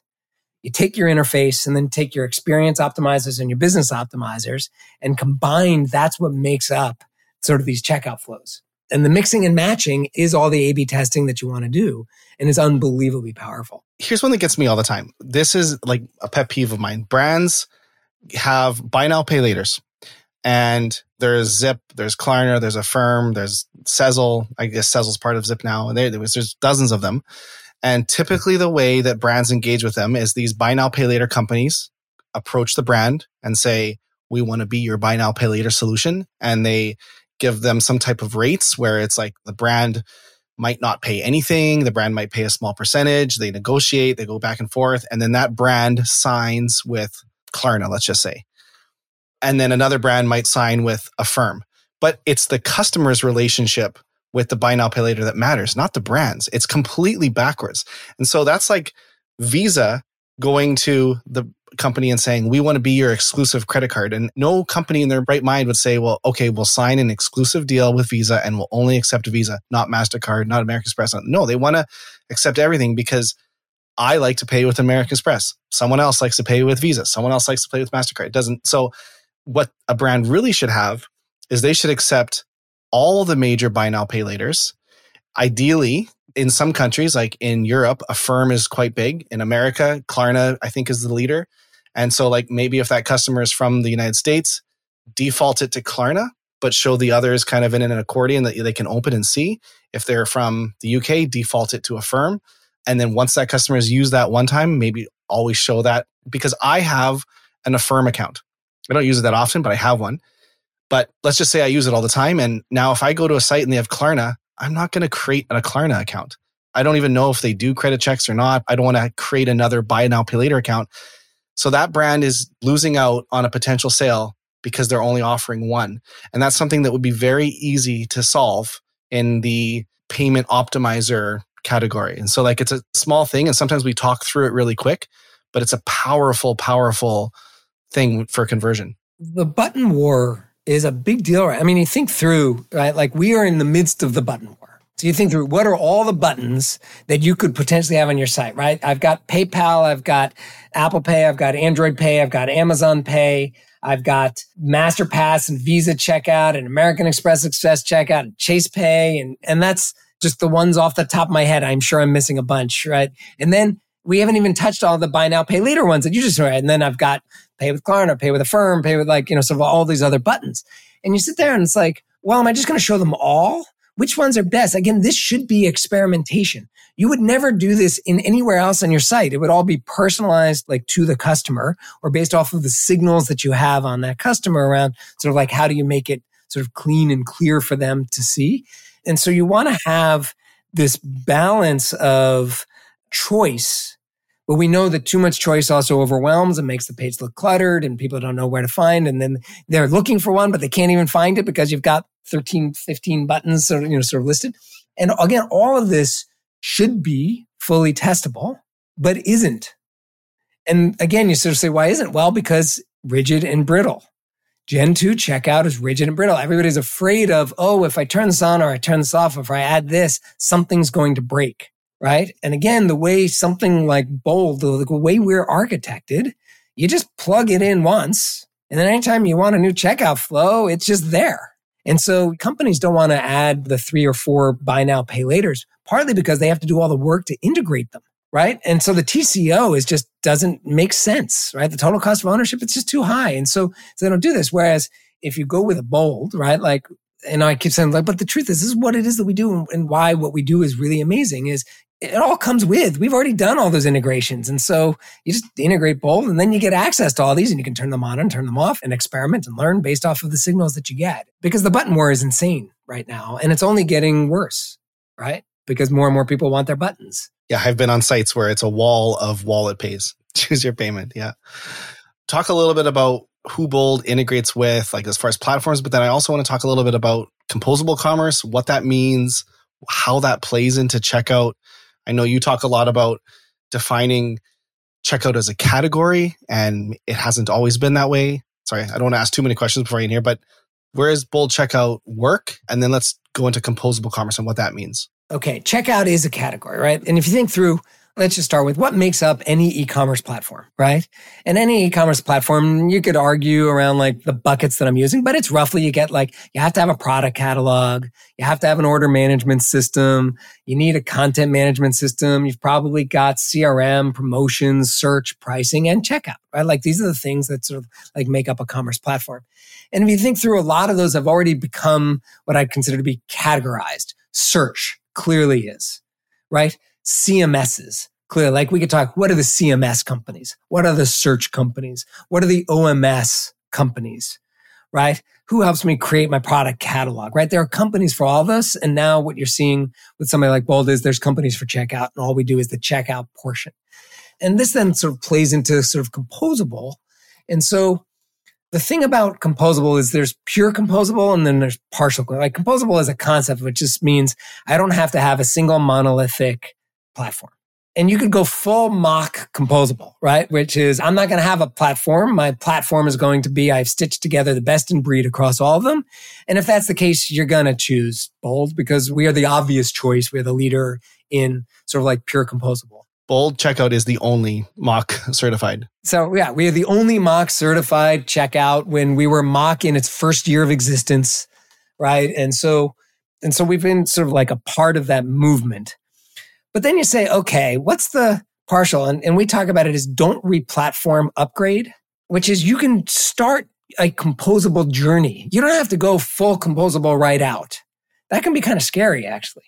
you take your interface, and then take your experience optimizers and your business optimizers, and combined, that's what makes up sort of these checkout flows. And the mixing and matching is all the A B testing that you want to do and is unbelievably powerful. Here's one that gets me all the time. This is like a pet peeve of mine. Brands have buy now, pay laters. And there's Zip, there's Klarna, there's Affirm, there's Sezzle. I guess Sezzle's part of Zip now. And there, there's dozens of them. And typically the way that brands engage with them is these buy now, pay later companies approach the brand and say, we want to be your buy now, pay later solution. And they give them some type of rates where it's like the brand might not pay anything. The brand might pay a small percentage. They negotiate, they go back and forth. And then that brand signs with Klarna, let's just say and then another brand might sign with Affirm. But it's the customer's relationship with the buy now pay later that matters, not the brands. It's completely backwards. And so that's like Visa going to the company and saying, we want to be your exclusive credit card. And no company in their right mind would say, well, okay, we'll sign an exclusive deal with Visa and we'll only accept Visa, not MasterCard, not American Express. No, they want to accept everything because I like to pay with American Express. Someone else likes to pay with Visa. Someone else likes to pay with MasterCard. It doesn't. So what a brand really should have is they should accept all the major buy now pay laters. Ideally, in some countries, like in Europe, Affirm is quite big. In America, Klarna, I think, is the leader. And so, like, maybe if that customer is from the United States, default it to Klarna, but show the others kind of in an accordion that they can open and see. If they're from the UK, default it to Affirm. And then once that customer has used that one time, maybe always show that because I have an Affirm account. I don't use it that often, but I have one. But let's just say I use it all the time. And now if I go to a site and they have Klarna, I'm not going to create a Klarna account. I don't even know if they do credit checks or not. I don't want to create another buy now, pay later account. So that brand is losing out on a potential sale because they're only offering one. And that's something that would be very easy to solve in the payment optimizer category. And so, like, it's a small thing. And sometimes we talk through it really quick, but it's a powerful, powerful thing for conversion. The button war is a big deal. Right? I mean, you think through, right? Like, we are in the midst of the button war. So you think through what are all the buttons that you could potentially have on your site, right? I've got PayPal, I've got Apple Pay, I've got Android Pay, I've got Amazon Pay, I've got MasterPass and Visa checkout and American Express Express checkout and Chase Pay. And, and that's just the ones off the top of my head. I'm sure I'm missing a bunch, right? And then we haven't even touched all the buy now, pay later ones that you just read. And then I've got pay with Klarna, pay with Affirm, pay with like, you know, sort of all these other buttons. And you sit there and it's like, well, am I just going to show them all? Which ones are best? Again, this should be experimentation. You would never do this in anywhere else on your site. It would all be personalized like to the customer or based off of the signals that you have on that customer around sort of like how do you make it sort of clean and clear for them to see? And so you want to have this balance of choice but we know that too much choice also overwhelms and makes the page look cluttered and people don't know where to find. And then they're looking for one, but they can't even find it because you've got 13, 15 buttons sort of, you know, sort of listed. And again, all of this should be fully testable, but isn't. And again, you sort of say, why isn't? Well, because rigid and brittle. Gen 2 checkout is rigid and brittle. Everybody's afraid of, oh, if I turn this on or I turn this off, if I add this, something's going to break right? And again, the way something like Bold, the, way we're architected, you just plug it in once. And then anytime you want a new checkout flow, it's just there. And so companies don't want to add the three or four buy now, pay laters, partly because they have to do all the work to integrate them. Right. And so the TCO is just doesn't make sense, right? The total cost of ownership, it's just too high. And so, so they don't do this. Whereas if you go with a bold, right? Like and I keep saying like, but the truth is, this is what it is that we do and why what we do is really amazing is it all comes with. We've already done all those integrations. And so you just integrate both and then you get access to all these and you can turn them on and turn them off and experiment and learn based off of the signals that you get. Because the button war is insane right now and it's only getting worse, right? Because more and more people want their buttons. Yeah, I've been on sites where it's a wall of wallet pays. Choose your payment. Yeah. Talk a little bit about who Bold integrates with, like as far as platforms, but then I also want to talk a little bit about composable commerce, what that means, how that plays into checkout I know you talk a lot about defining checkout as a category, and it hasn't always been that way. Sorry, I don't want to ask too many questions before get here, but where does bold checkout work? And then let's go into composable commerce and what that means. Okay, checkout is a category, right? And if you think through let's just start with what makes up any e-commerce platform, right? And any e-commerce platform, you could argue around like the buckets that I'm using, but it's roughly you get like, you have to have a product catalog. You have to have an order management system. You need a content management system. You've probably got CRM, promotions, search, pricing, and checkout, right? Like these are the things that sort of like make up a commerce platform. And if you think through a lot of those have already become what I consider to be categorized. Search clearly is, right? CMSs. Clearly, like we could talk, what are the CMS companies? What are the search companies? What are the OMS companies? Right? Who helps me create my product catalog? Right? There are companies for all of us. And now what you're seeing with somebody like Bold is there's companies for checkout and all we do is the checkout portion. And this then sort of plays into sort of composable. And so the thing about composable is there's pure composable and then there's partial. Like composable is a concept, which just means I don't have to have a single monolithic platform. And you could go full MACH composable, right? Which is I'm not going to have a platform. My platform is going to be I've stitched together the best in breed across all of them. And if that's the case, you're going to choose bold because we are the obvious choice. We're the leader in sort of like pure composable. Bold checkout is the only MACH certified. So yeah, we are the only MACH certified checkout when we were MACH in its first year of existence, right? And so and so we've been sort of like a part of that movement. But then you say, okay, what's the partial? And, and we talk about it as don't replatform upgrade, which is you can start a composable journey. You don't have to go full composable right out. That can be kind of scary, actually.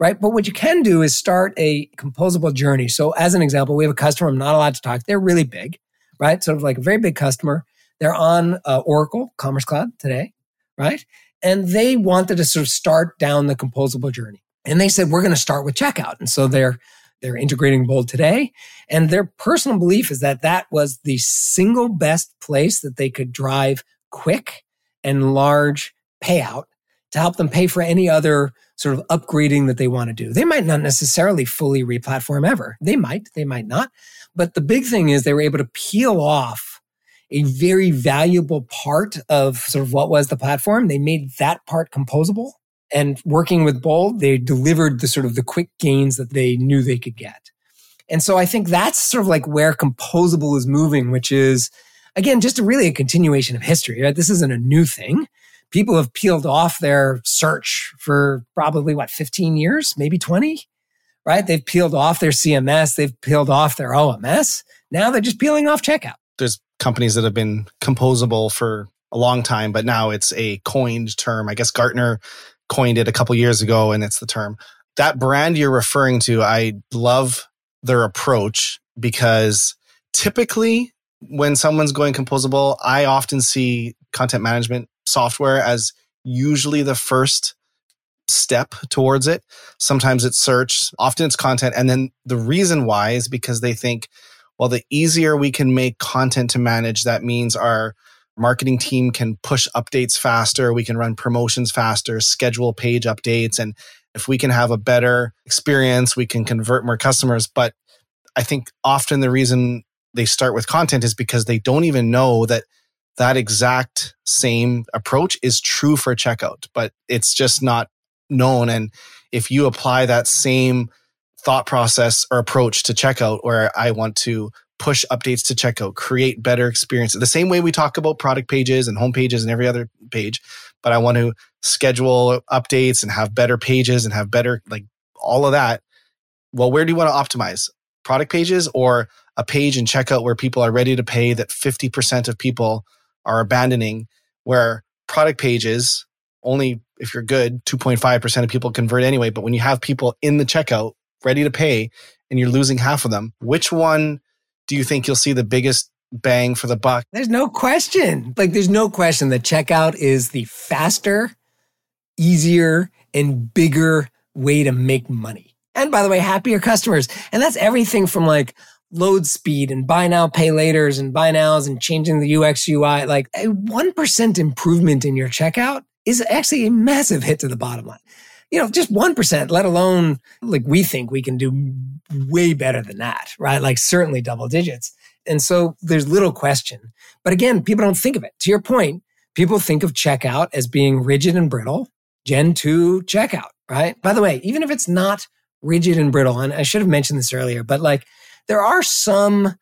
Right. But what you can do is start a composable journey. So, as an example, we have a customer, I'm not allowed to talk. They're really big, right? Sort of like a very big customer. They're on uh, Oracle Commerce Cloud today, right? And they wanted to sort of start down the composable journey. And they said, we're going to start with checkout. And so they're they're integrating Bold today. And their personal belief is that that was the single best place that they could drive quick and large payout to help them pay for any other sort of upgrading that they want to do. They might not necessarily fully replatform ever. They might, they might not. But the big thing is they were able to peel off a very valuable part of sort of what was the platform. They made that part composable and working with Bold, they delivered the sort of the quick gains that they knew they could get. And so I think that's sort of like where composable is moving, which is again, just a really a continuation of history, right? This isn't a new thing. People have peeled off their search for probably what, 15 years, maybe 20, right? They've peeled off their CMS. They've peeled off their OMS. Now they're just peeling off checkout. There's companies that have been composable for a long time, but now it's a coined term. I guess Gartner coined it a couple years ago, and it's the term. That brand you're referring to, I love their approach because typically when someone's going composable, I often see content management software as usually the first step towards it. Sometimes it's search, often it's content. And then the reason why is because they think, well, the easier we can make content to manage, that means our marketing team can push updates faster. We can run promotions faster schedule page updates and if we can have a better experience we can convert more customers. But i think often the reason they start with content is because they don't even know that that exact same approach is true for checkout but it's just not known. And if you apply that same thought process or approach to checkout where i want to push updates to checkout, create better experiences. The same way we talk about product pages and home pages and every other page, but I want to schedule updates and have better pages and have better, like all of that. Well, where do you want to optimize? Product pages or a page in checkout where people are ready to pay that 50% of people are abandoning, where product pages only, if you're good, 2.5% of people convert anyway. But when you have people in the checkout ready to pay and you're losing half of them, which one do you think you'll see the biggest bang for the buck? There's no question. Like, there's no question that checkout is the faster, easier, and bigger way to make money. And by the way, happier customers. And that's everything from like load speed and buy now, pay laters and buy nows and changing the UX UI. Like a 1% improvement in your checkout is actually a massive hit to the bottom line you know, just 1%, let alone like we think we can do way better than that, right? Like certainly double digits. And so there's little question. But again, people don't think of it. To your point, people think of checkout as being rigid and brittle, Gen 2 checkout, right? By the way, even if it's not rigid and brittle, and I should have mentioned this earlier, but like there are some,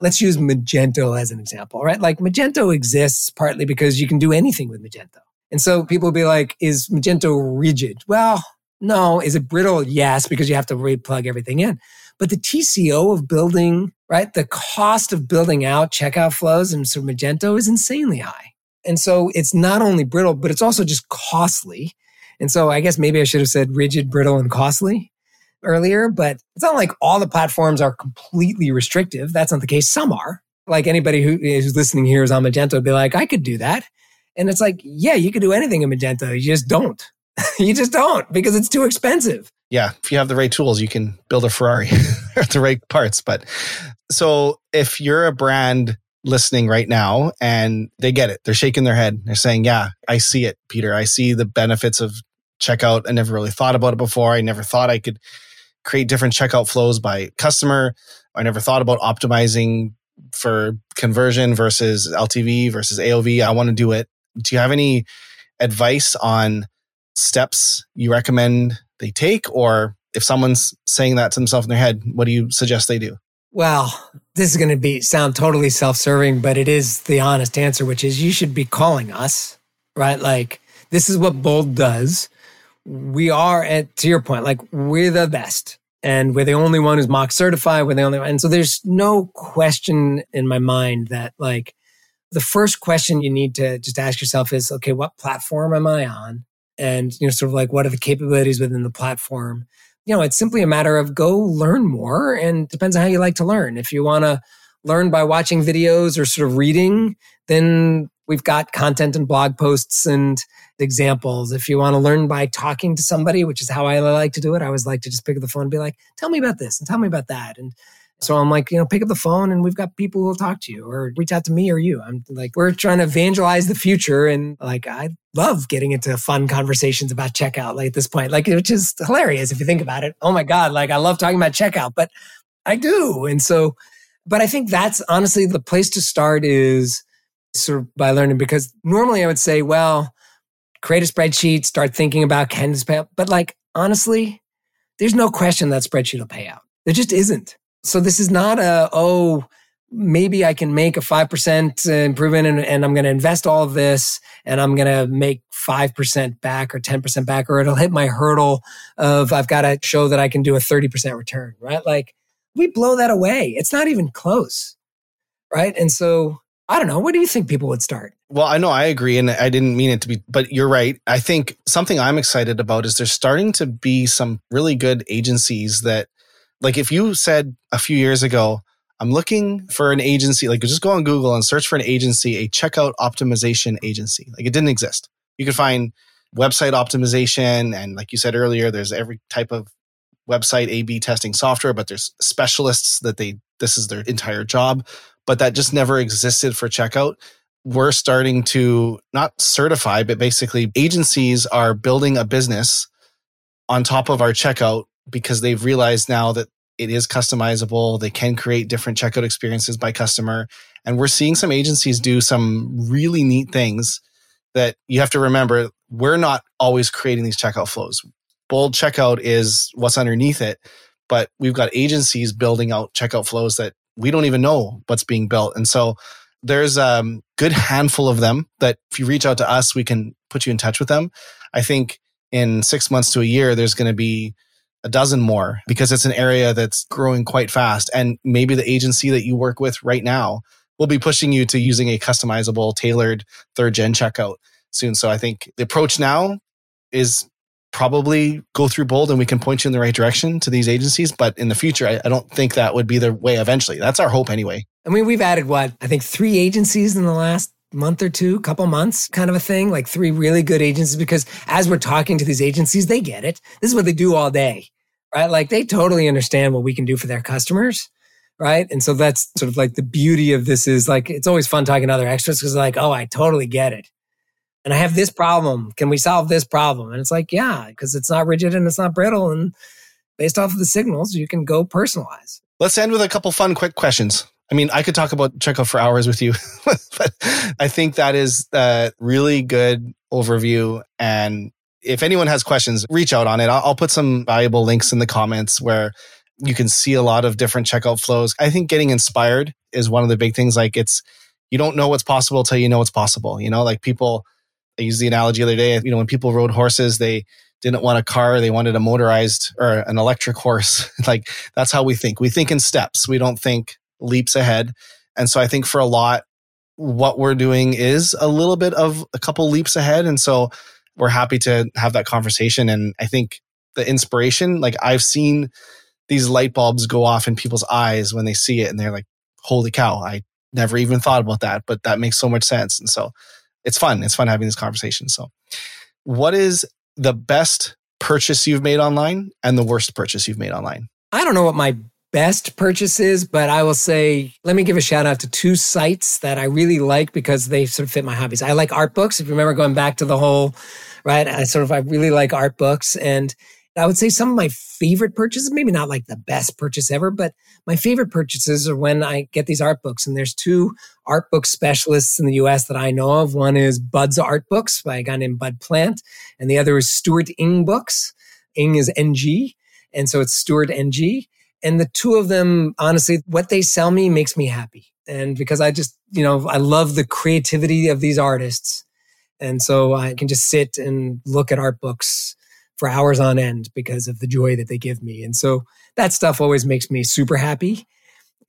let's use Magento as an example, right? Like Magento exists partly because you can do anything with Magento. And so people will be like, is Magento rigid? Well, no. Is it brittle? Yes, because you have to replug everything in. But the TCO of building, right? The cost of building out checkout flows in so Magento is insanely high. And so it's not only brittle, but it's also just costly. And so I guess maybe I should have said rigid, brittle, and costly earlier, but it's not like all the platforms are completely restrictive. That's not the case. Some are. Like anybody who is listening here is on Magento would be like, I could do that. And it's like, yeah, you could do anything in Magento. You just don't. you just don't because it's too expensive. Yeah. If you have the right tools, you can build a Ferrari or the right parts. But so if you're a brand listening right now and they get it, they're shaking their head. They're saying, yeah, I see it, Peter. I see the benefits of checkout. I never really thought about it before. I never thought I could create different checkout flows by customer. I never thought about optimizing for conversion versus LTV versus AOV. I want to do it do you have any advice on steps you recommend they take? Or if someone's saying that to themselves in their head what do you suggest they do? Well this is going to be sound totally self-serving but it is the honest answer which is you should be calling us right? Like this is what bold does. We are at to your point like we're the best and we're the only one who's MACH certified we're the only one and so there's no question in my mind that like the first question you need to just ask yourself is, okay, what platform am I on? And, you know, sort of like, what are the capabilities within the platform? You know, it's simply a matter of go learn more and depends on how you like to learn. If you want to learn by watching videos or sort of reading, then we've got content and blog posts and examples. If you want to learn by talking to somebody, which is how I like to do it, I always like to just pick up the phone and be like, tell me about this and tell me about that. And so I'm like, you know, pick up the phone and we've got people who will talk to you or reach out to me or you. I'm like, we're trying to evangelize the future. And like, I love getting into fun conversations about checkout like at this point, like, which is hilarious if you think about it. Oh my God. Like I love talking about checkout, but I do. And so, but I think that's honestly the place to start is sort of by learning because normally I would say, well, create a spreadsheet, start thinking about can this pay out. But like, honestly, there's no question that spreadsheet will pay out. There just isn't. So this is not a, oh, maybe I can make a 5% improvement and, and I'm going to invest all of this and I'm going to make 5% back or 10% back, or it'll hit my hurdle of I've got to show that I can do a 30% return, right? Like we blow that away. It's not even close. Right. And so I don't know. Where do you think people would start? Well, I know I agree, and I didn't mean it to be, but you're right. I think something I'm excited about is there's starting to be some really good agencies that like if you said a few years ago, I'm looking for an agency, like just go on Google and search for an agency, a checkout optimization agency. Like it didn't exist. You could find website optimization. And like you said earlier, there's every type of website A B testing software, but there's specialists that they, this is their entire job, but that just never existed for checkout. We're starting to not certify, but basically agencies are building a business on top of our checkout because they've realized now that it is customizable. They can create different checkout experiences by customer. And we're seeing some agencies do some really neat things that you have to remember. We're not always creating these checkout flows. Bold checkout is what's underneath it, but we've got agencies building out checkout flows that we don't even know what's being built. And so there's a um, good handful of them that if you reach out to us, we can put you in touch with them. I think in six months to a year, there's going to be a dozen more because it's an area that's growing quite fast. And maybe the agency that you work with right now will be pushing you to using a customizable, tailored third gen checkout soon. So I think the approach now is probably go through bold and we can point you in the right direction to these agencies. But in the future, I, I don't think that would be the way eventually. That's our hope anyway. I mean, we've added what? I think three agencies in the last month or two, couple months kind of a thing, like three really good agencies. Because as we're talking to these agencies, they get it. This is what they do all day, right? Like they totally understand what we can do for their customers. Right. And so that's sort of like the beauty of this is like, it's always fun talking to other experts because like, oh, I totally get it. And I have this problem. Can we solve this problem? And it's like, yeah, because it's not rigid and it's not brittle. And based off of the signals, you can go personalize. Let's end with a couple fun, quick questions. I mean, I could talk about checkout for hours with you, but I think that is a really good overview. And if anyone has questions, reach out on it. I'll, I'll put some valuable links in the comments where you can see a lot of different checkout flows. I think getting inspired is one of the big things. Like it's, you don't know what's possible until you know what's possible. You know, like people, I used the analogy the other day, you know, when people rode horses, they didn't want a car, they wanted a motorized or an electric horse. like that's how we think. We think in steps. We don't think leaps ahead. And so I think for a lot, what we're doing is a little bit of a couple leaps ahead. And so we're happy to have that conversation. And I think the inspiration, like I've seen these light bulbs go off in people's eyes when they see it and they're like, holy cow, I never even thought about that, but that makes so much sense. And so it's fun. It's fun having this conversation. So what is the best purchase you've made online and the worst purchase you've made online? I don't know what my best purchases, but I will say, let me give a shout out to two sites that I really like because they sort of fit my hobbies. I like art books. If you remember going back to the whole, right? I sort of, I really like art books. And I would say some of my favorite purchases, maybe not like the best purchase ever, but my favorite purchases are when I get these art books. And there's two art book specialists in the US that I know of. One is Bud's Art Books by a guy named Bud Plant, and the other is Stuart Ng Books. Ing is NG. And so it's Stuart NG. And the two of them, honestly, what they sell me makes me happy. And because I just, you know, I love the creativity of these artists. And so I can just sit and look at art books for hours on end because of the joy that they give me. And so that stuff always makes me super happy.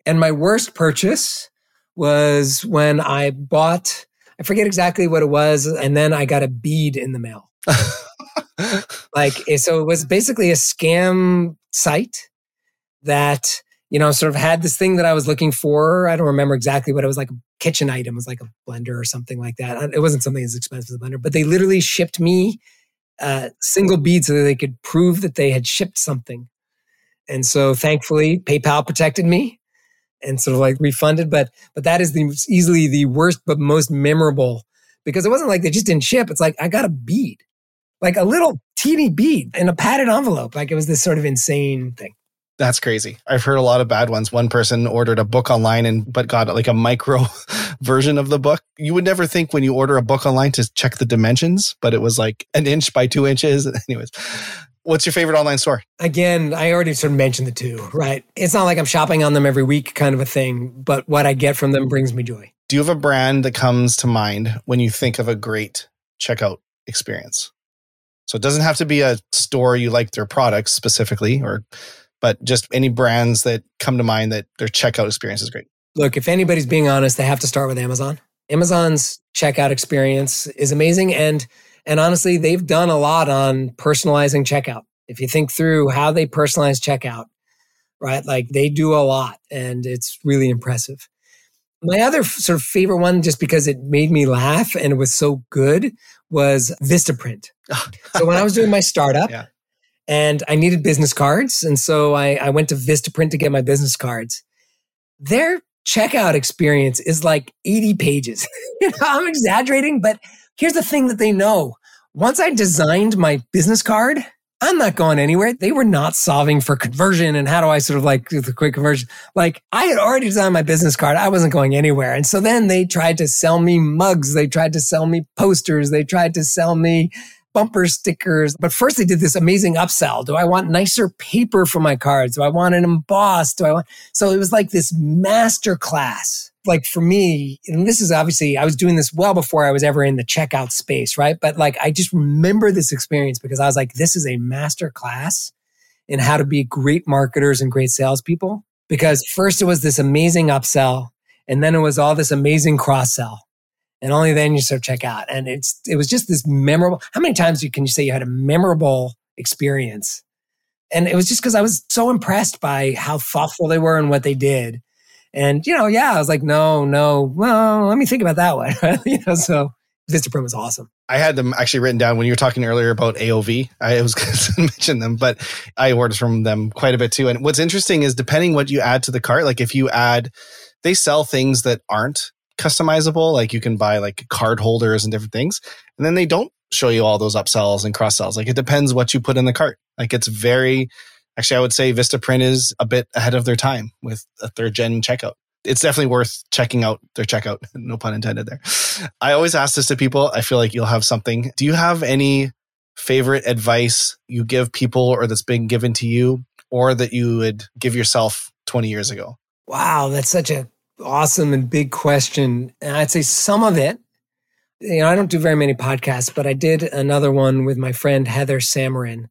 And my worst purchase was when I bought, I forget exactly what it was, and then I got a bead in the mail. like, eh, so it was basically a scam site that, you know, sort of had this thing that I was looking for. I don't remember exactly what it was like a kitchen item, it was like a blender or something like that. It wasn't something as expensive as a blender, but they literally shipped me uh, single bead so that they could prove that they had shipped something. And so thankfully, PayPal protected me and sort of like refunded. But but that is the easily the worst but most memorable because it wasn't like they just didn't ship. It's like I got a bead, like a little teeny bead in a padded envelope. Like it was this sort of insane thing. That's crazy. I've heard a lot of bad ones. One person ordered a book online and but got like a micro version of the book. You would never think when you order a book online to check the dimensions, but it was like an inch by two inches. Anyways, what's your favorite online store? Again, I already sort of mentioned the two, right? It's not like I'm shopping on them every week kind of a thing, but what I get from them brings me joy. Do you have a brand that comes to mind when you think of a great checkout experience? So it doesn't have to be a store you like their products specifically or but just any brands that come to mind that their checkout experience is great. Look, if anybody's being honest, they have to start with Amazon. Amazon's checkout experience is amazing and and honestly, they've done a lot on personalizing checkout. If you think through how they personalize checkout, right? Like they do a lot and it's really impressive. My other sort of favorite one, just because it made me laugh and it was so good, was Vistaprint. so when I was doing my startup, yeah and I needed business cards. And so I, I went to Vistaprint to get my business cards. Their checkout experience is like 80 pages. I'm exaggerating, but here's the thing that they know. Once I designed my business card, I'm not going anywhere. They were not solving for conversion and how do I sort of like do the quick conversion. Like I had already designed my business card. I wasn't going anywhere. And so then they tried to sell me mugs. They tried to sell me posters. They tried to sell me bumper stickers. But first they did this amazing upsell. Do I want nicer paper for my cards? Do I want an embossed? Do I want, so it was like this master class. Like for me, and this is obviously, I was doing this well before I was ever in the checkout space, right? But like, I just remember this experience because I was like, this is a master class in how to be great marketers and great salespeople. Because first it was this amazing upsell, and then it was all this amazing cross sell and only then you start check out. And it's it was just this memorable. How many times can you say you had a memorable experience? And it was just because I was so impressed by how thoughtful they were and what they did. And you know, yeah, I was like, no, no, well, let me think about that one. you know, so Vistaprint was awesome. I had them actually written down when you were talking earlier about AOV. I was going to mention them, but I ordered from them quite a bit too. And what's interesting is depending what you add to the cart, like if you add, they sell things that aren't customizable. Like you can buy like card holders and different things. And then they don't show you all those upsells and cross sells. Like it depends what you put in the cart. Like it's very, actually, I would say Vistaprint is a bit ahead of their time with a third gen checkout. It's definitely worth checking out their checkout. no pun intended there. I always ask this to people. I feel like you'll have something. Do you have any favorite advice you give people or that's been given to you or that you would give yourself 20 years ago? Wow, that's such a awesome and big question. And I'd say some of it, you know, I don't do very many podcasts, but I did another one with my friend Heather Samarin.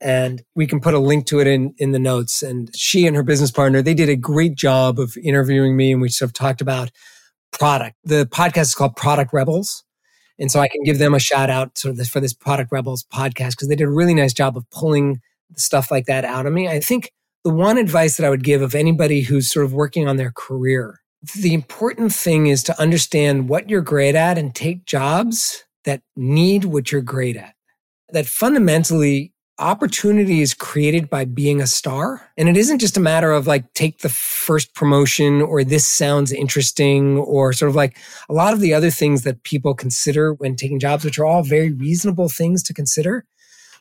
And we can put a link to it in, in the notes. And she and her business partner, they did a great job of interviewing me. And we sort of talked about product. The podcast is called Product Rebels. And so I can give them a shout out sort of for this Product Rebels podcast because they did a really nice job of pulling stuff like that out of me. I think the one advice that I would give of anybody who's sort of working on their career the important thing is to understand what you're great at and take jobs that need what you're great at. That fundamentally, opportunity is created by being a star. And it isn't just a matter of like, take the first promotion or this sounds interesting or sort of like a lot of the other things that people consider when taking jobs, which are all very reasonable things to consider.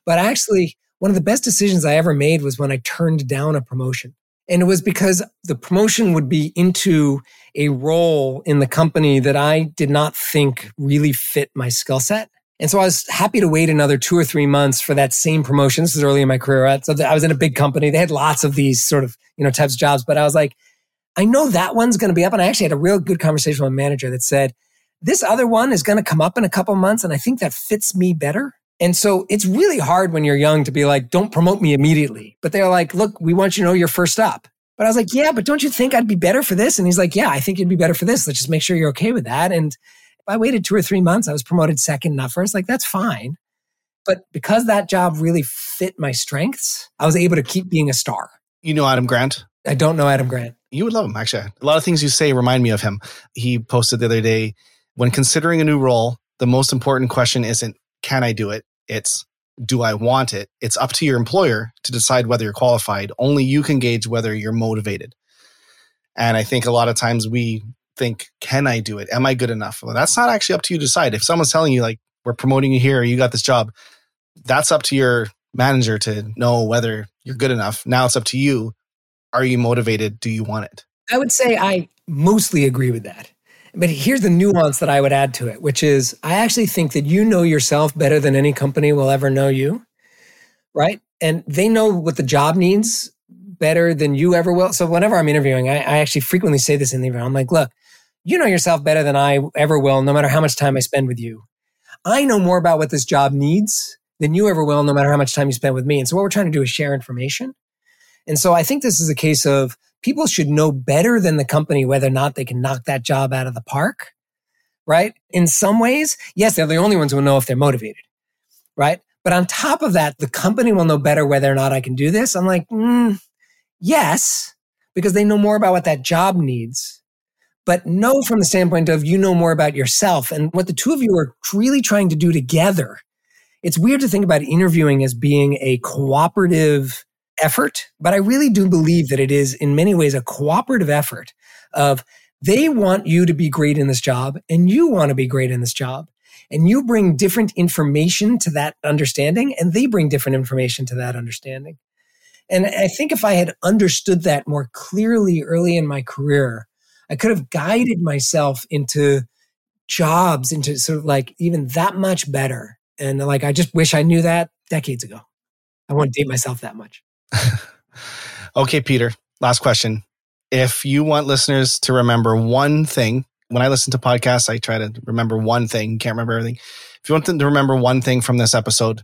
But actually, one of the best decisions I ever made was when I turned down a promotion. And it was because the promotion would be into a role in the company that I did not think really fit my skill set. And so I was happy to wait another two or three months for that same promotion. This was early in my career. So I was in a big company. They had lots of these sort of, you know, types of jobs, but I was like, I know that one's going to be up. And I actually had a real good conversation with a manager that said, this other one is going to come up in a couple months. And I think that fits me better. And so it's really hard when you're young to be like, don't promote me immediately. But they're like, look, we want you to know you're first up. But I was like, yeah, but don't you think I'd be better for this? And he's like, yeah, I think you'd be better for this. Let's just make sure you're okay with that. And if I waited two or three months. I was promoted second, not first. Like, that's fine. But because that job really fit my strengths, I was able to keep being a star. You know Adam Grant? I don't know Adam Grant. You would love him, actually. A lot of things you say remind me of him. He posted the other day when considering a new role, the most important question isn't, can I do it? It's, do I want it? It's up to your employer to decide whether you're qualified. Only you can gauge whether you're motivated. And I think a lot of times we think, can I do it? Am I good enough? Well, that's not actually up to you to decide. If someone's telling you, like, we're promoting you here, you got this job, that's up to your manager to know whether you're good enough. Now it's up to you. Are you motivated? Do you want it? I would say I mostly agree with that. But here's the nuance that I would add to it, which is I actually think that you know yourself better than any company will ever know you. Right. And they know what the job needs better than you ever will. So whenever I'm interviewing, I, I actually frequently say this in the interview. I'm like, look, you know yourself better than I ever will, no matter how much time I spend with you. I know more about what this job needs than you ever will, no matter how much time you spend with me. And so what we're trying to do is share information. And so I think this is a case of people should know better than the company whether or not they can knock that job out of the park. Right. In some ways, yes, they're the only ones who know if they're motivated. Right. But on top of that, the company will know better whether or not I can do this. I'm like, mm, yes, because they know more about what that job needs. But no, from the standpoint of you know more about yourself and what the two of you are really trying to do together. It's weird to think about interviewing as being a cooperative effort, but I really do believe that it is in many ways a cooperative effort of they want you to be great in this job and you want to be great in this job. And you bring different information to that understanding and they bring different information to that understanding. And I think if I had understood that more clearly early in my career, I could have guided myself into jobs, into sort of like even that much better. And like, I just wish I knew that decades ago. I won't date myself that much. okay, Peter, last question. If you want listeners to remember one thing, when I listen to podcasts, I try to remember one thing, can't remember everything. If you want them to remember one thing from this episode,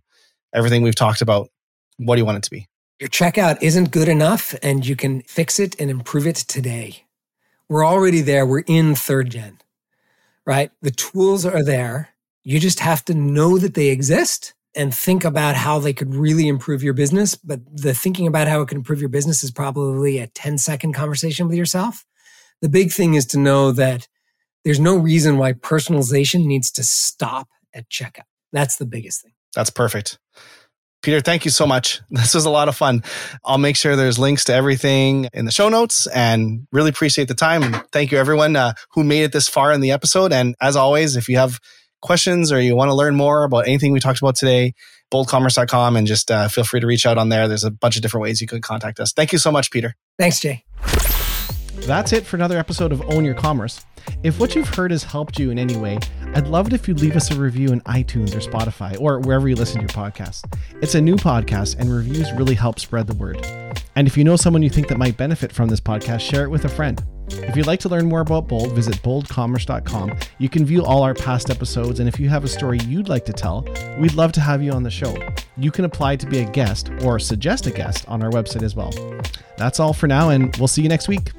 everything we've talked about, what do you want it to be? Your checkout isn't good enough and you can fix it and improve it today. We're already there. We're in third gen, right? The tools are there. You just have to know that they exist and think about how they could really improve your business. But the thinking about how it can improve your business is probably a 10 second conversation with yourself. The big thing is to know that there's no reason why personalization needs to stop at checkout. That's the biggest thing. That's perfect. Peter, thank you so much. This was a lot of fun. I'll make sure there's links to everything in the show notes and really appreciate the time. And thank you everyone uh, who made it this far in the episode. And as always, if you have questions or you want to learn more about anything we talked about today, boldcommerce.com and just uh, feel free to reach out on there. There's a bunch of different ways you can contact us. Thank you so much, Peter. Thanks, Jay. That's it for another episode of Own Your Commerce. If what you've heard has helped you in any way, I'd love it if you'd leave us a review in iTunes or Spotify or wherever you listen to your podcast. It's a new podcast and reviews really help spread the word. And if you know someone you think that might benefit from this podcast, share it with a friend. If you'd like to learn more about Bold, visit boldcommerce.com. You can view all our past episodes, and if you have a story you'd like to tell, we'd love to have you on the show. You can apply to be a guest or suggest a guest on our website as well. That's all for now, and we'll see you next week.